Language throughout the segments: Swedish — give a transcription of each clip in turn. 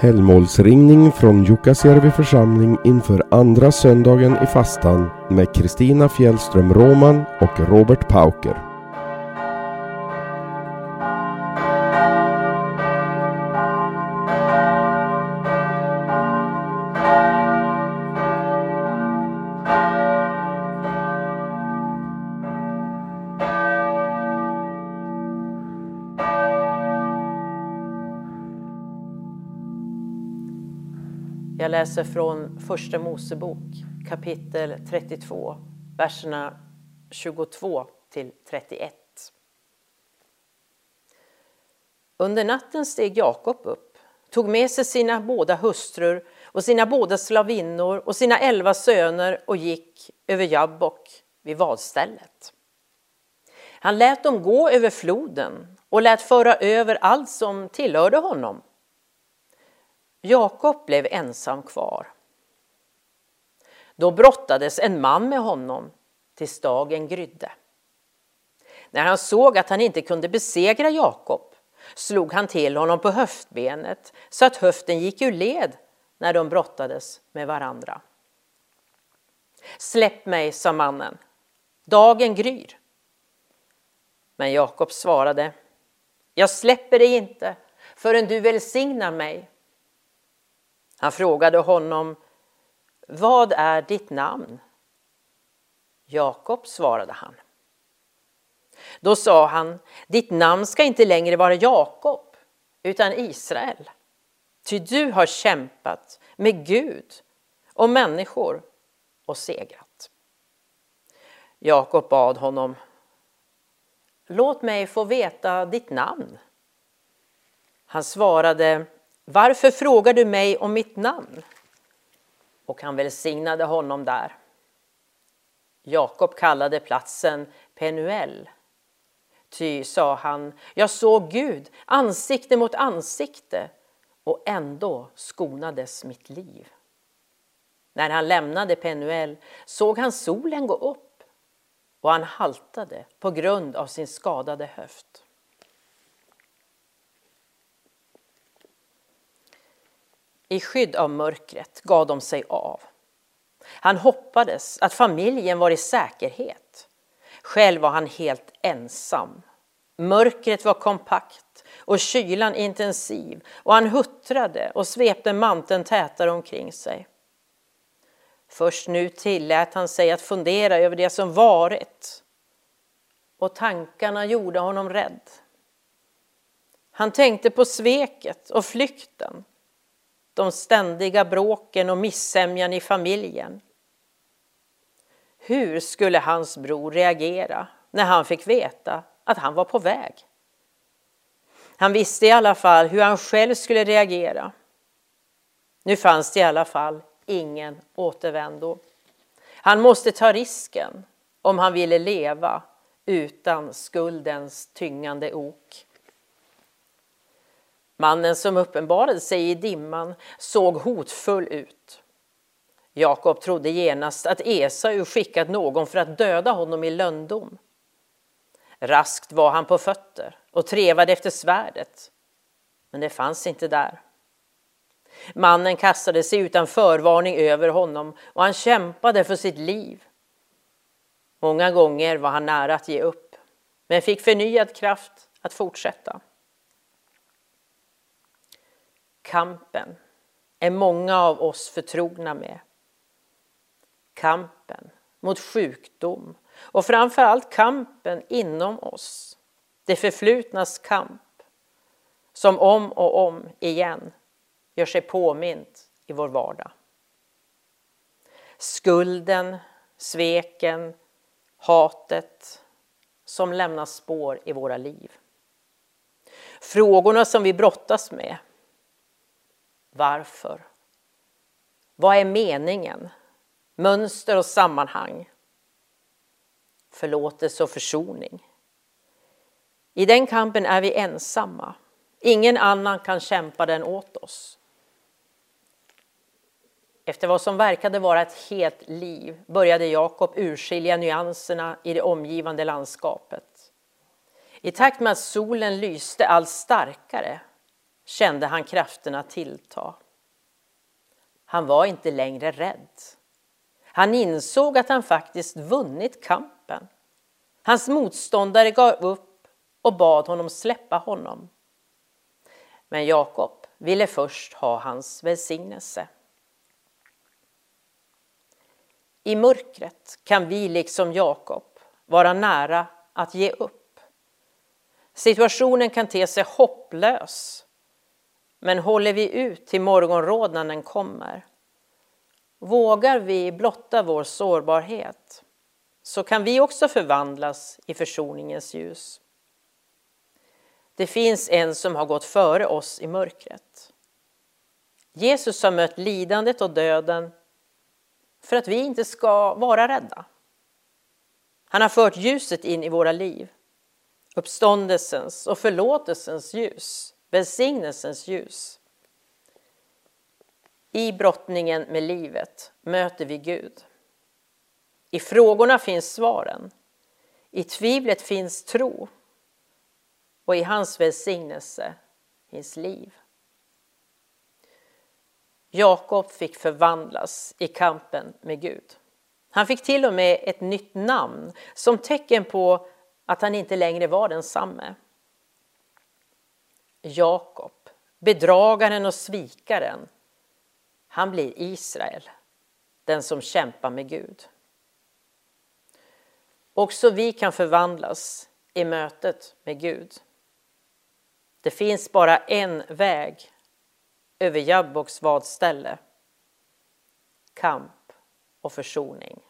Helgmålsringning från Jukkasjärvi församling inför andra söndagen i fastan med Kristina Fjällström Roman och Robert Pauker. Jag läser från Första Mosebok kapitel 32, verserna 22 till 31. Under natten steg Jakob upp, tog med sig sina båda hustrur och sina båda slavinnor och sina elva söner och gick över Jabbok vid vadstället. Han lät dem gå över floden och lät föra över allt som tillhörde honom Jakob blev ensam kvar. Då brottades en man med honom tills dagen grydde. När han såg att han inte kunde besegra Jakob slog han till honom på höftbenet så att höften gick ur led när de brottades med varandra. Släpp mig, sa mannen. Dagen gryr. Men Jakob svarade. Jag släpper dig inte förrän du välsignar mig. Han frågade honom, vad är ditt namn? Jakob svarade han. Då sa han, ditt namn ska inte längre vara Jakob, utan Israel. Ty du har kämpat med Gud och människor och segrat. Jakob bad honom, låt mig få veta ditt namn. Han svarade, varför frågar du mig om mitt namn? Och han välsignade honom där. Jakob kallade platsen Penuel. Ty, sa han, jag såg Gud ansikte mot ansikte och ändå skonades mitt liv. När han lämnade Penuel såg han solen gå upp och han haltade på grund av sin skadade höft. I skydd av mörkret gav de sig av. Han hoppades att familjen var i säkerhet. Själv var han helt ensam. Mörkret var kompakt och kylan intensiv och han huttrade och svepte manteln tätare omkring sig. Först nu tillät han sig att fundera över det som varit och tankarna gjorde honom rädd. Han tänkte på sveket och flykten de ständiga bråken och missämjan i familjen. Hur skulle hans bror reagera när han fick veta att han var på väg? Han visste i alla fall hur han själv skulle reagera. Nu fanns det i alla fall ingen återvändo. Han måste ta risken om han ville leva utan skuldens tyngande ok. Mannen som uppenbarade sig i dimman såg hotfull ut. Jakob trodde genast att Esau skickat någon för att döda honom i lönndom. Raskt var han på fötter och trevade efter svärdet, men det fanns inte där. Mannen kastade sig utan förvarning över honom och han kämpade för sitt liv. Många gånger var han nära att ge upp, men fick förnyad kraft att fortsätta. Kampen är många av oss förtrogna med. Kampen mot sjukdom och framför allt kampen inom oss. Det förflutnas kamp som om och om igen gör sig påmint i vår vardag. Skulden, sveken, hatet som lämnar spår i våra liv. Frågorna som vi brottas med varför? Vad är meningen? Mönster och sammanhang. Förlåtelse och försoning. I den kampen är vi ensamma. Ingen annan kan kämpa den åt oss. Efter vad som verkade vara ett helt liv började Jakob urskilja nyanserna i det omgivande landskapet. I takt med att solen lyste allt starkare kände han krafterna tillta. Han var inte längre rädd. Han insåg att han faktiskt vunnit kampen. Hans motståndare gav upp och bad honom släppa honom. Men Jakob ville först ha hans välsignelse. I mörkret kan vi liksom Jakob vara nära att ge upp. Situationen kan te sig hopplös. Men håller vi ut till morgonrodnaden kommer, vågar vi blotta vår sårbarhet, så kan vi också förvandlas i försoningens ljus. Det finns en som har gått före oss i mörkret. Jesus har mött lidandet och döden för att vi inte ska vara rädda. Han har fört ljuset in i våra liv, uppståndelsens och förlåtelsens ljus, välsignelsens ljus. I brottningen med livet möter vi Gud. I frågorna finns svaren. I tvivlet finns tro. Och i hans välsignelse finns liv. Jakob fick förvandlas i kampen med Gud. Han fick till och med ett nytt namn som tecken på att han inte längre var densamme. Jakob, bedragaren och svikaren, han blir Israel, den som kämpar med Gud. Också vi kan förvandlas i mötet med Gud. Det finns bara en väg över Jabboks vadställe. Kamp och försoning.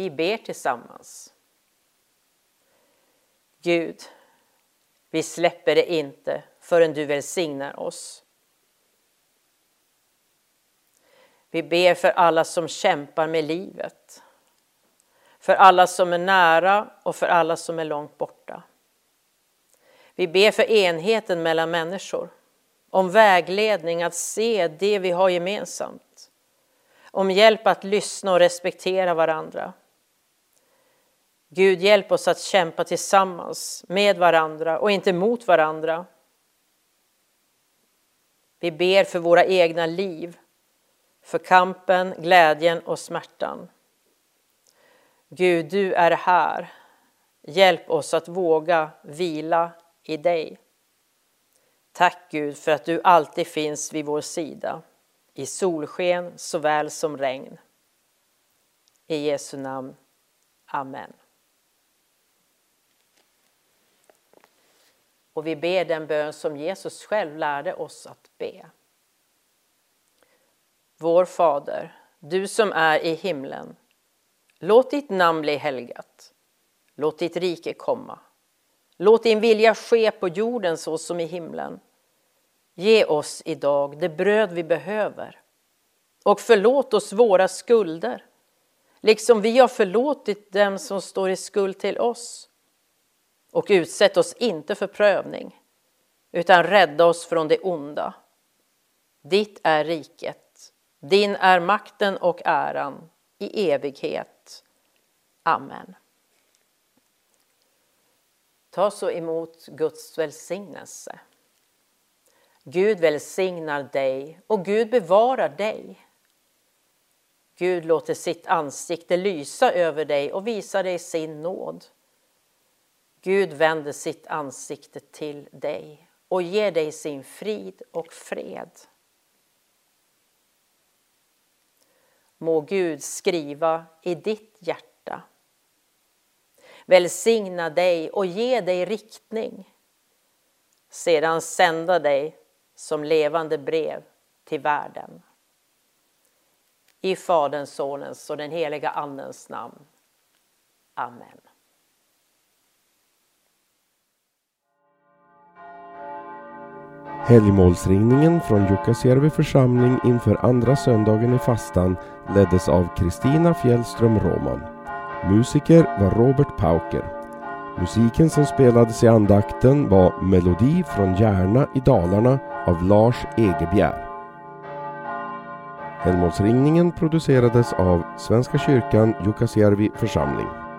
Vi ber tillsammans. Gud, vi släpper det inte förrän du välsignar oss. Vi ber för alla som kämpar med livet. För alla som är nära och för alla som är långt borta. Vi ber för enheten mellan människor. Om vägledning att se det vi har gemensamt. Om hjälp att lyssna och respektera varandra. Gud, hjälp oss att kämpa tillsammans med varandra och inte mot varandra. Vi ber för våra egna liv, för kampen, glädjen och smärtan. Gud, du är här. Hjälp oss att våga vila i dig. Tack Gud för att du alltid finns vid vår sida, i solsken såväl som regn. I Jesu namn. Amen. Och vi ber den bön som Jesus själv lärde oss att be. Vår Fader, du som är i himlen. Låt ditt namn bli helgat. Låt ditt rike komma. Låt din vilja ske på jorden så som i himlen. Ge oss idag det bröd vi behöver och förlåt oss våra skulder, liksom vi har förlåtit dem som står i skuld till oss. Och utsätt oss inte för prövning, utan rädda oss från det onda. Ditt är riket, din är makten och äran i evighet. Amen. Ta så emot Guds välsignelse. Gud välsignar dig och Gud bevarar dig. Gud låter sitt ansikte lysa över dig och visar dig sin nåd. Gud vänder sitt ansikte till dig och ger dig sin frid och fred. Må Gud skriva i ditt hjärta. Välsigna dig och ge dig riktning. Sedan sända dig som levande brev till världen. I Faderns, Sonens och den heliga Andens namn. Amen. Helgmålsringningen från Jukkasjärvi församling inför andra söndagen i fastan leddes av Kristina Fjällström Roman. Musiker var Robert Pauker. Musiken som spelades i andakten var Melodi från Järna i Dalarna av Lars Egebjer. Helgmålsringningen producerades av Svenska kyrkan Jukkasjärvi församling.